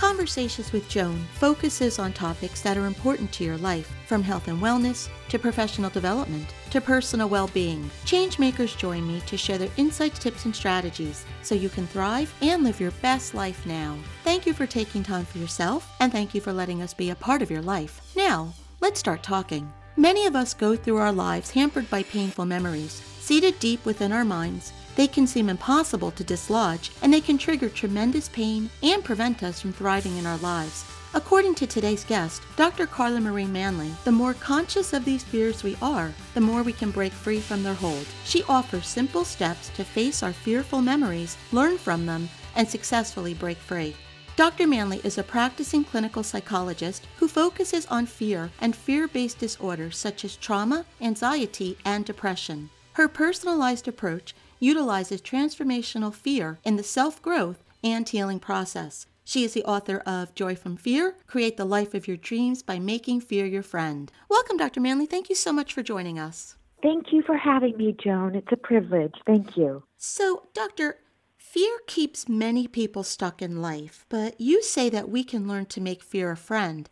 Conversations with Joan focuses on topics that are important to your life, from health and wellness to professional development to personal well being. Changemakers join me to share their insights, tips, and strategies so you can thrive and live your best life now. Thank you for taking time for yourself, and thank you for letting us be a part of your life. Now, let's start talking. Many of us go through our lives hampered by painful memories. Seated deep within our minds, they can seem impossible to dislodge, and they can trigger tremendous pain and prevent us from thriving in our lives. According to today's guest, Dr. Carla Marie Manley, the more conscious of these fears we are, the more we can break free from their hold. She offers simple steps to face our fearful memories, learn from them, and successfully break free. Dr. Manley is a practicing clinical psychologist who focuses on fear and fear based disorders such as trauma, anxiety, and depression. Her personalized approach utilizes transformational fear in the self growth and healing process. She is the author of Joy from Fear Create the Life of Your Dreams by Making Fear Your Friend. Welcome, Dr. Manley. Thank you so much for joining us. Thank you for having me, Joan. It's a privilege. Thank you. So, Doctor, fear keeps many people stuck in life, but you say that we can learn to make fear a friend.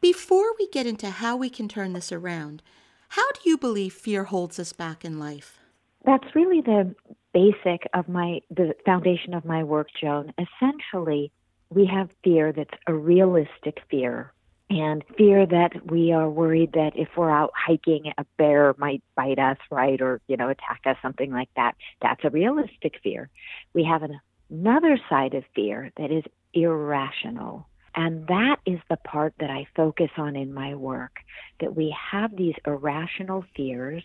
Before we get into how we can turn this around, how do you believe fear holds us back in life? That's really the basic of my the foundation of my work, Joan. Essentially, we have fear that's a realistic fear and fear that we are worried that if we're out hiking a bear might bite us right or you know attack us something like that. That's a realistic fear. We have an, another side of fear that is irrational and that is the part that I focus on in my work that we have these irrational fears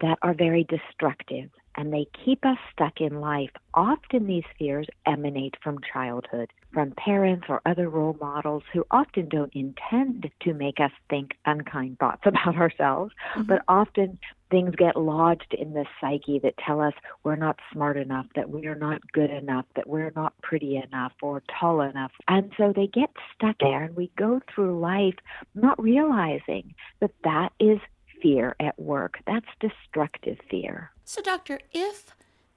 that are very destructive and they keep us stuck in life. Often these fears emanate from childhood, from parents or other role models who often don't intend to make us think unkind thoughts about ourselves, mm-hmm. but often things get lodged in the psyche that tell us we're not smart enough, that we are not good enough, that we're not pretty enough or tall enough. And so they get stuck there and we go through life not realizing that that is fear at work. That's destructive fear. So, doctor, if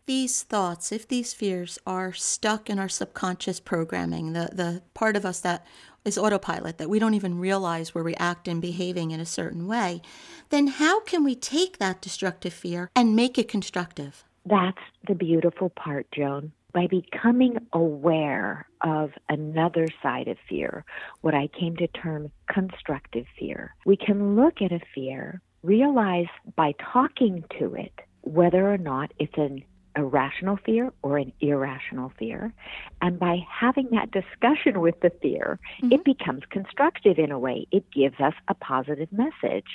these thoughts, if these fears are stuck in our subconscious programming, the, the part of us that is autopilot, that we don't even realize we're reacting and behaving in a certain way, then how can we take that destructive fear and make it constructive? That's the beautiful part, Joan. By becoming aware of another side of fear, what I came to term constructive fear, we can look at a fear, realize by talking to it whether or not it's an irrational fear or an irrational fear. And by having that discussion with the fear, mm-hmm. it becomes constructive in a way. It gives us a positive message.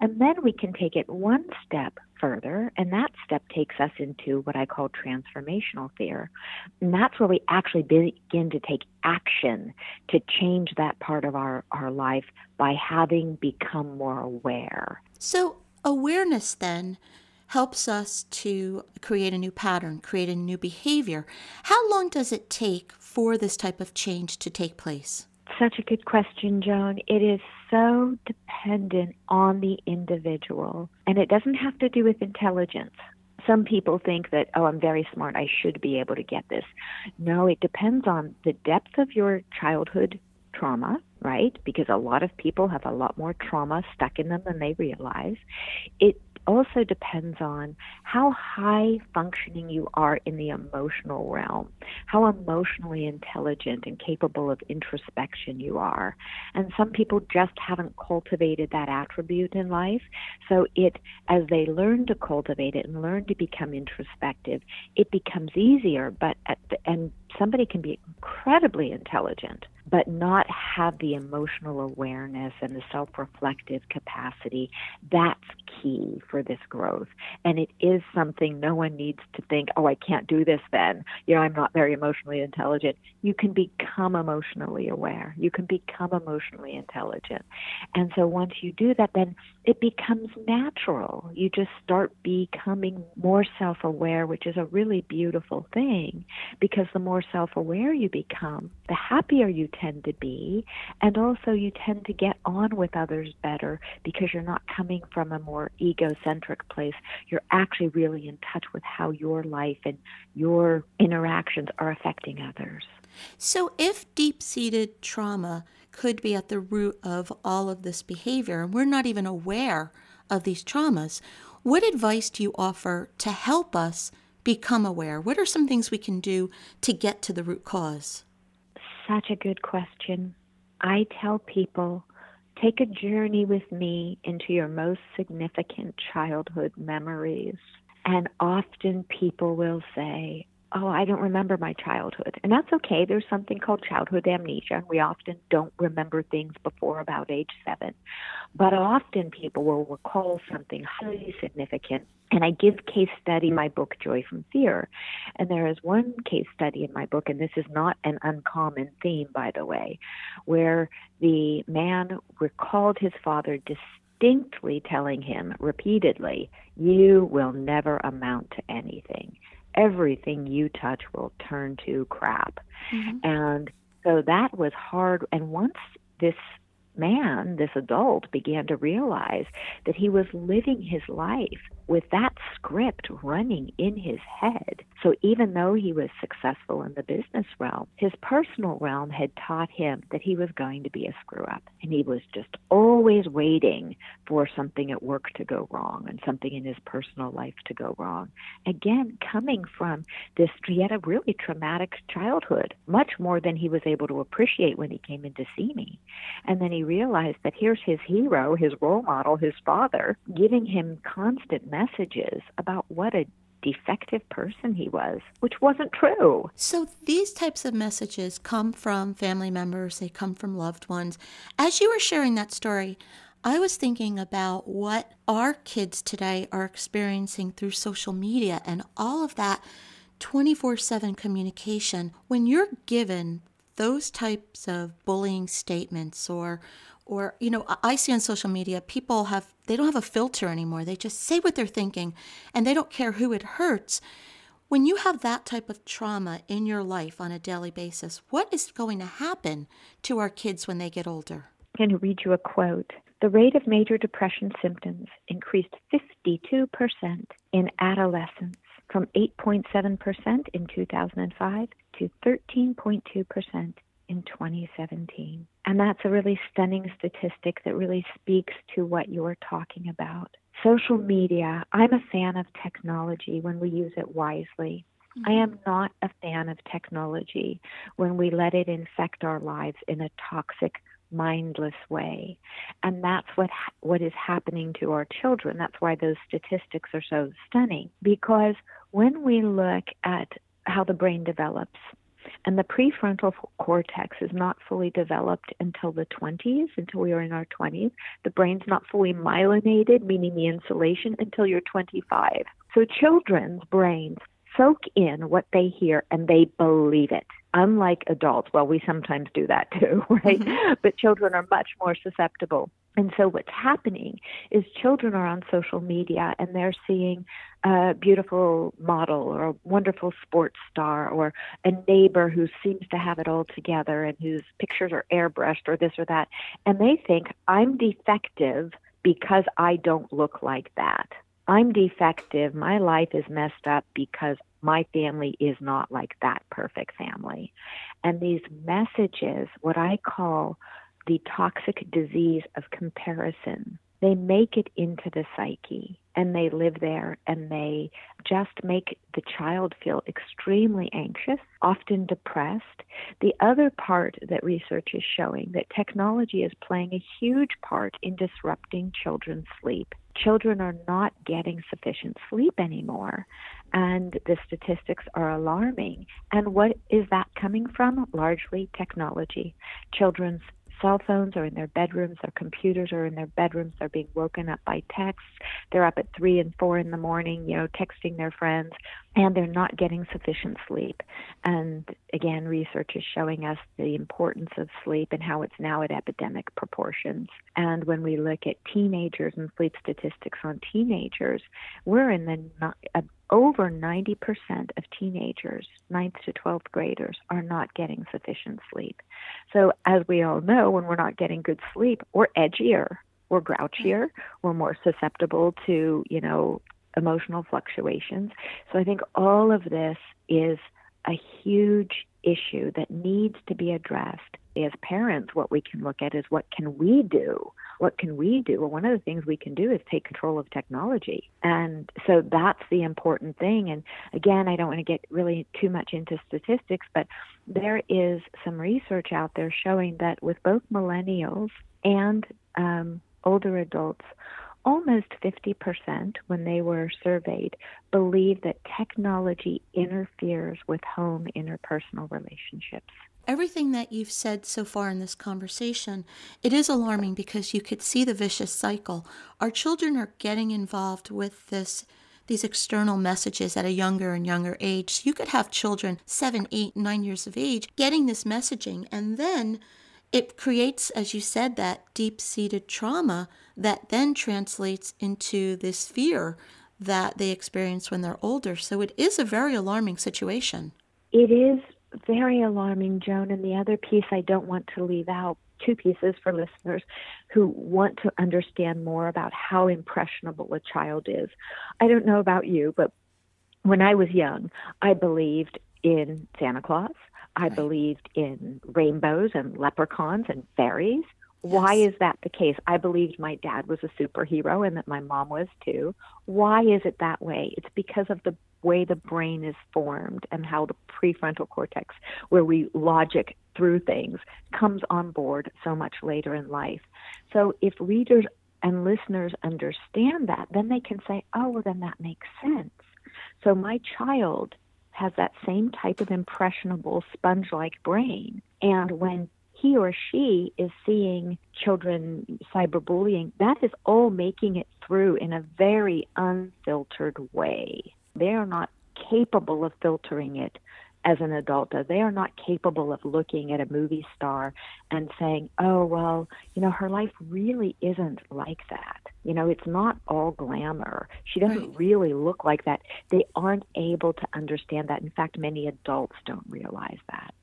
And then we can take it one step further, and that step takes us into what I call transformational fear. And that's where we actually begin to take action to change that part of our, our life by having become more aware. So, awareness then helps us to create a new pattern, create a new behavior. How long does it take for this type of change to take place? Such a good question, Joan. It is so dependent on the individual, and it doesn't have to do with intelligence. Some people think that, oh, I'm very smart, I should be able to get this. No, it depends on the depth of your childhood trauma, right? Because a lot of people have a lot more trauma stuck in them than they realize. It also depends on how high functioning you are in the emotional realm, how emotionally intelligent and capable of introspection you are. And some people just haven't cultivated that attribute in life. So it, as they learn to cultivate it and learn to become introspective, it becomes easier. But at the, and somebody can be incredibly intelligent but not have the emotional awareness and the self reflective capacity, that's key for this growth. And it is something no one needs to think, oh, I can't do this then. You know, I'm not very emotionally intelligent. You can become emotionally aware, you can become emotionally intelligent. And so once you do that, then it becomes natural. You just start becoming more self aware, which is a really beautiful thing because the more self aware you become, the happier you tend to be. And also, you tend to get on with others better because you're not coming from a more egocentric place. You're actually really in touch with how your life and your interactions are affecting others. So, if deep seated trauma could be at the root of all of this behavior, and we're not even aware of these traumas, what advice do you offer to help us become aware? What are some things we can do to get to the root cause? such a good question. I tell people take a journey with me into your most significant childhood memories. And often people will say, Oh, I don't remember my childhood. And that's okay. There's something called childhood amnesia. We often don't remember things before about age seven. But often people will recall something highly significant and I give case study my book Joy from Fear. And there is one case study in my book, and this is not an uncommon theme, by the way, where the man recalled his father distinctly telling him repeatedly, You will never amount to anything. Everything you touch will turn to crap. Mm-hmm. And so that was hard. And once this man, this adult, began to realize that he was living his life with that script running in his head. So even though he was successful in the business realm, his personal realm had taught him that he was going to be a screw up. And he was just always waiting for something at work to go wrong and something in his personal life to go wrong. Again, coming from this, he had a really traumatic childhood, much more than he was able to appreciate when he came in to see me. And then he realized that here's his hero, his role model, his father, giving him constant messages about what a defective person he was, which wasn't true. So these types of messages come from family members, they come from loved ones. As you were sharing that story, I was thinking about what our kids today are experiencing through social media and all of that 24 7 communication. When you're given those types of bullying statements or or you know i see on social media people have they don't have a filter anymore. They just say what they're thinking and they don't care who it hurts. When you have that type of trauma in your life on a daily basis what is going to happen to our kids when they get older? I'm going to read you a quote. The rate of major depression symptoms increased 52% in adolescents from 8.7% in 2005 to 13.2% in 2017. And that's a really stunning statistic that really speaks to what you're talking about. Social media, I'm a fan of technology when we use it wisely. Mm-hmm. I am not a fan of technology when we let it infect our lives in a toxic, mindless way. And that's what what is happening to our children. That's why those statistics are so stunning because when we look at how the brain develops, and the prefrontal cortex is not fully developed until the 20s, until we are in our 20s. The brain's not fully myelinated, meaning the insulation, until you're 25. So children's brains soak in what they hear and they believe it. Unlike adults, well, we sometimes do that too, right? Mm-hmm. But children are much more susceptible. And so what's happening is children are on social media and they're seeing a beautiful model or a wonderful sports star or a neighbor who seems to have it all together and whose pictures are airbrushed or this or that. And they think, I'm defective because I don't look like that. I'm defective. My life is messed up because my family is not like that perfect family. And these messages, what I call the toxic disease of comparison. They make it into the psyche and they live there and they just make the child feel extremely anxious, often depressed. The other part that research is showing that technology is playing a huge part in disrupting children's sleep. Children are not getting sufficient sleep anymore. And the statistics are alarming. And what is that coming from? Largely technology. Children's cell phones are in their bedrooms, their computers are in their bedrooms, they're being woken up by texts. They're up at three and four in the morning, you know, texting their friends, and they're not getting sufficient sleep. And again, research is showing us the importance of sleep and how it's now at epidemic proportions. And when we look at teenagers and sleep statistics on teenagers, we're in the over 90% of teenagers, 9th to 12th graders, are not getting sufficient sleep. So, as we all know, when we're not getting good sleep, we're edgier, we're grouchier, we're more susceptible to, you know, emotional fluctuations. So, I think all of this is a huge issue that needs to be addressed as parents, what we can look at is what can we do? What can we do? Well, one of the things we can do is take control of technology. And so that's the important thing. And again, I don't want to get really too much into statistics, but there is some research out there showing that with both millennials and um, older adults, almost 50% when they were surveyed believe that technology interferes with home interpersonal relationships everything that you've said so far in this conversation, it is alarming because you could see the vicious cycle. Our children are getting involved with this these external messages at a younger and younger age. So you could have children seven, eight, nine years of age getting this messaging, and then it creates, as you said, that deep seated trauma that then translates into this fear that they experience when they're older. So it is a very alarming situation. It is very alarming, Joan. And the other piece I don't want to leave out two pieces for listeners who want to understand more about how impressionable a child is. I don't know about you, but when I was young, I believed in Santa Claus. I right. believed in rainbows and leprechauns and fairies. Yes. Why is that the case? I believed my dad was a superhero and that my mom was too. Why is it that way? It's because of the way the brain is formed and how the prefrontal cortex, where we logic through things, comes on board so much later in life. So if readers and listeners understand that, then they can say, oh, well, then that makes sense. So my child has that same type of impressionable sponge like brain. And when he or she is seeing children cyberbullying, that is all making it through in a very unfiltered way. They are not capable of filtering it as an adult. They are not capable of looking at a movie star and saying, oh, well, you know, her life really isn't like that. You know, it's not all glamour. She doesn't right. really look like that. They aren't able to understand that. In fact, many adults don't realize that.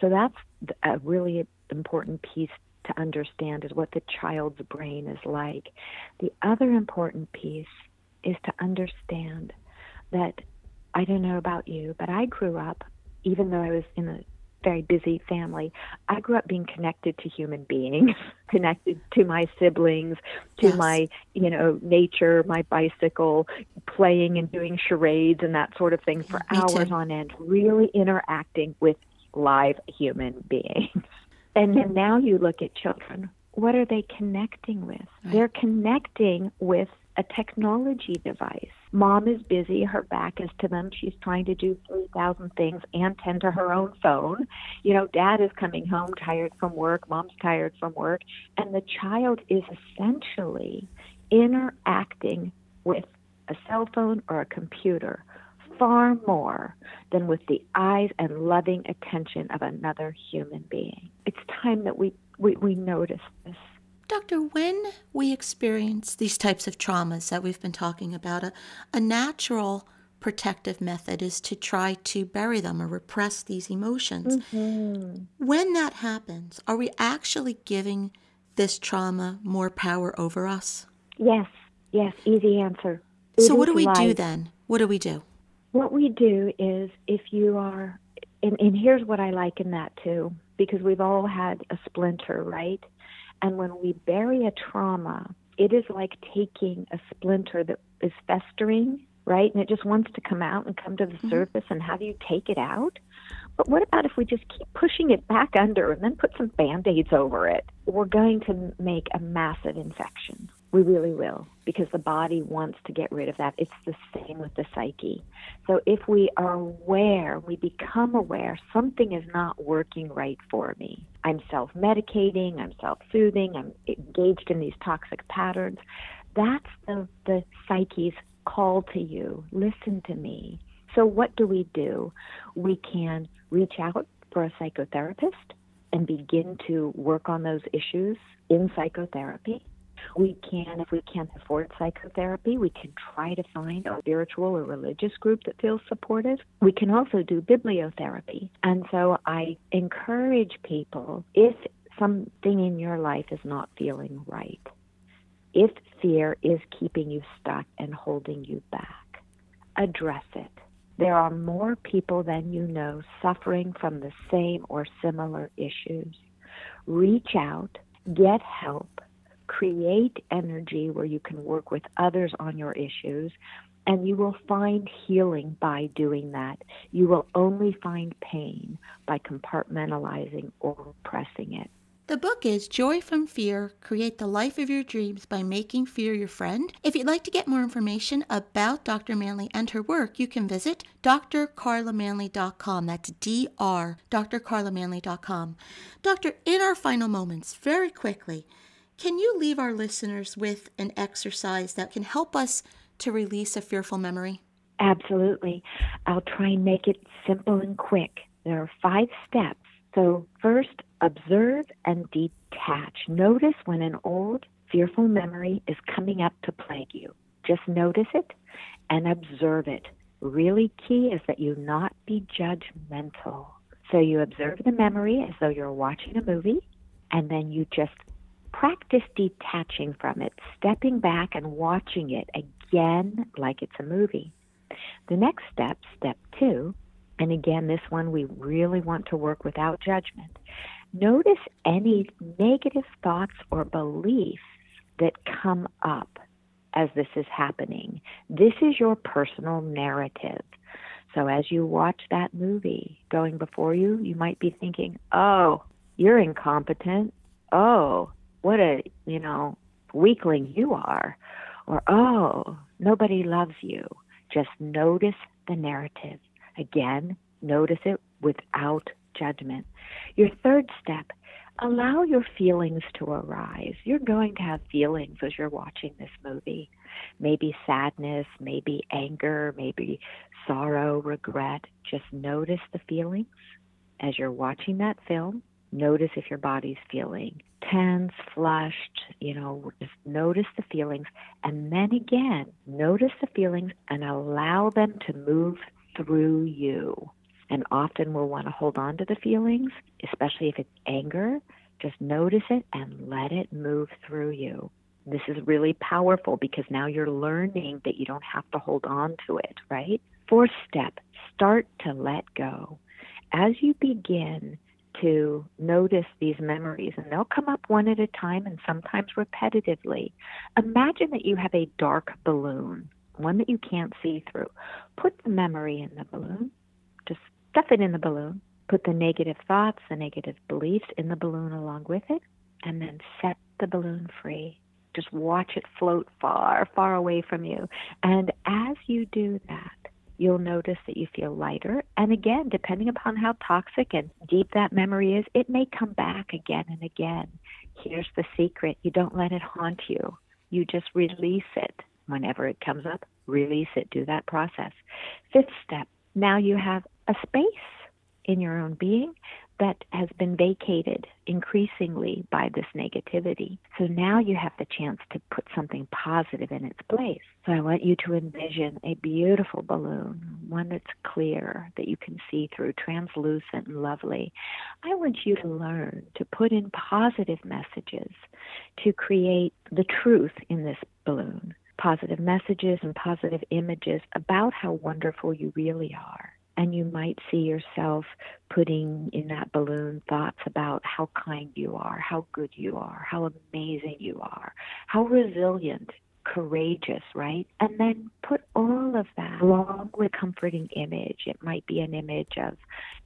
So that's a really important piece to understand is what the child's brain is like. The other important piece is to understand that I don't know about you, but I grew up, even though I was in a very busy family, I grew up being connected to human beings, connected to my siblings, to yes. my, you know, nature, my bicycle, playing and doing charades and that sort of thing for Me hours too. on end, really interacting with live human beings. And then now you look at children. What are they connecting with? Right. They're connecting with a technology device. Mom is busy, her back is to them. She's trying to do 3,000 things and tend to her own phone. You know, dad is coming home tired from work, mom's tired from work, and the child is essentially interacting with a cell phone or a computer far more than with the eyes and loving attention of another human being. It's time that we, we, we notice this. Doctor, when we experience these types of traumas that we've been talking about, a, a natural protective method is to try to bury them or repress these emotions. Mm-hmm. When that happens, are we actually giving this trauma more power over us? Yes, yes, easy answer. It so, what do we life. do then? What do we do? What we do is if you are, and, and here's what I like in that too, because we've all had a splinter, right? And when we bury a trauma, it is like taking a splinter that is festering, right? And it just wants to come out and come to the mm-hmm. surface. And how do you take it out? But what about if we just keep pushing it back under and then put some band aids over it? We're going to make a massive infection. We really will, because the body wants to get rid of that. It's the same with the psyche. So if we are aware, we become aware, something is not working right for me. I'm self medicating, I'm self soothing, I'm engaged in these toxic patterns. That's the, the psyche's call to you. Listen to me. So, what do we do? We can reach out for a psychotherapist and begin to work on those issues in psychotherapy. We can, if we can't afford psychotherapy, we can try to find a spiritual or religious group that feels supportive. We can also do bibliotherapy. And so I encourage people if something in your life is not feeling right, if fear is keeping you stuck and holding you back, address it. There are more people than you know suffering from the same or similar issues. Reach out, get help, create energy where you can work with others on your issues, and you will find healing by doing that. You will only find pain by compartmentalizing or repressing it. The book is Joy from Fear Create the Life of Your Dreams by Making Fear Your Friend. If you'd like to get more information about Dr. Manley and her work, you can visit drcarlamanley.com. That's D R, drcarlamanley.com. Doctor, in our final moments, very quickly, can you leave our listeners with an exercise that can help us to release a fearful memory? Absolutely. I'll try and make it simple and quick. There are five steps. So, first, observe and detach. Notice when an old fearful memory is coming up to plague you. Just notice it and observe it. Really key is that you not be judgmental. So you observe the memory as though you're watching a movie, and then you just practice detaching from it, stepping back and watching it again like it's a movie. The next step, step two, and again, this one we really want to work without judgment. Notice any negative thoughts or beliefs that come up as this is happening. This is your personal narrative. So as you watch that movie going before you, you might be thinking, oh, you're incompetent. Oh, what a, you know, weakling you are. Or, oh, nobody loves you. Just notice the narrative. Again, notice it without judgment. Your third step, allow your feelings to arise. You're going to have feelings as you're watching this movie. Maybe sadness, maybe anger, maybe sorrow, regret. Just notice the feelings as you're watching that film Notice if your body's feeling tense, flushed, you know, just notice the feelings. And then again, notice the feelings and allow them to move through you. And often we'll want to hold on to the feelings, especially if it's anger. Just notice it and let it move through you. This is really powerful because now you're learning that you don't have to hold on to it, right? Fourth step, start to let go. As you begin to notice these memories, and they'll come up one at a time and sometimes repetitively. Imagine that you have a dark balloon, one that you can't see through. Put the memory in the balloon, just stuff it in the balloon. Put the negative thoughts, the negative beliefs in the balloon along with it, and then set the balloon free. Just watch it float far, far away from you. And as you do that, you'll notice that you feel lighter. And again, depending upon how toxic and deep that memory is, it may come back again and again. Here's the secret you don't let it haunt you, you just release it. Whenever it comes up, release it. Do that process. Fifth step now you have a space in your own being that has been vacated increasingly by this negativity. So now you have the chance to put something positive in its place. So I want you to envision a beautiful balloon, one that's clear, that you can see through, translucent and lovely. I want you to learn to put in positive messages to create the truth in this balloon. Positive messages and positive images about how wonderful you really are and you might see yourself putting in that balloon thoughts about how kind you are, how good you are, how amazing you are, how resilient, courageous, right? And then put all of that along with comforting image. It might be an image of,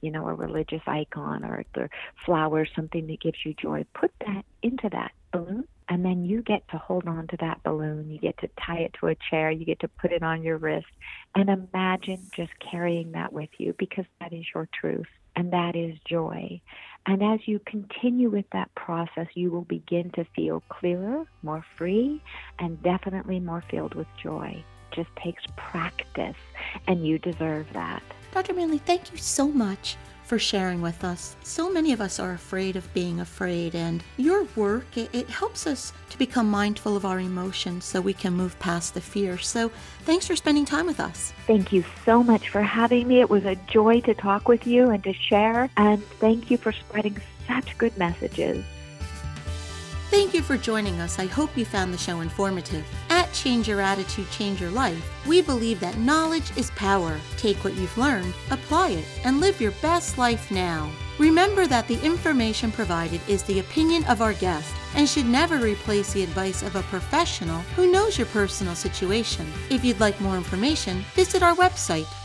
you know, a religious icon or the flower, something that gives you joy. Put that into that balloon And then you get to hold on to that balloon. You get to tie it to a chair. You get to put it on your wrist. And imagine just carrying that with you because that is your truth and that is joy. And as you continue with that process, you will begin to feel clearer, more free, and definitely more filled with joy. It just takes practice, and you deserve that. Dr. Manley, thank you so much for sharing with us. So many of us are afraid of being afraid, and your work it, it, helps us to become mindful of our emotions so we can move past the fear. So, thanks for spending time with us. Thank you so much for having me. It was a joy to talk with you and to share, and thank you for spreading such good messages. Thank you for joining us. I hope you found the show informative. Change Your Attitude, Change Your Life, we believe that knowledge is power. Take what you've learned, apply it, and live your best life now. Remember that the information provided is the opinion of our guest and should never replace the advice of a professional who knows your personal situation. If you'd like more information, visit our website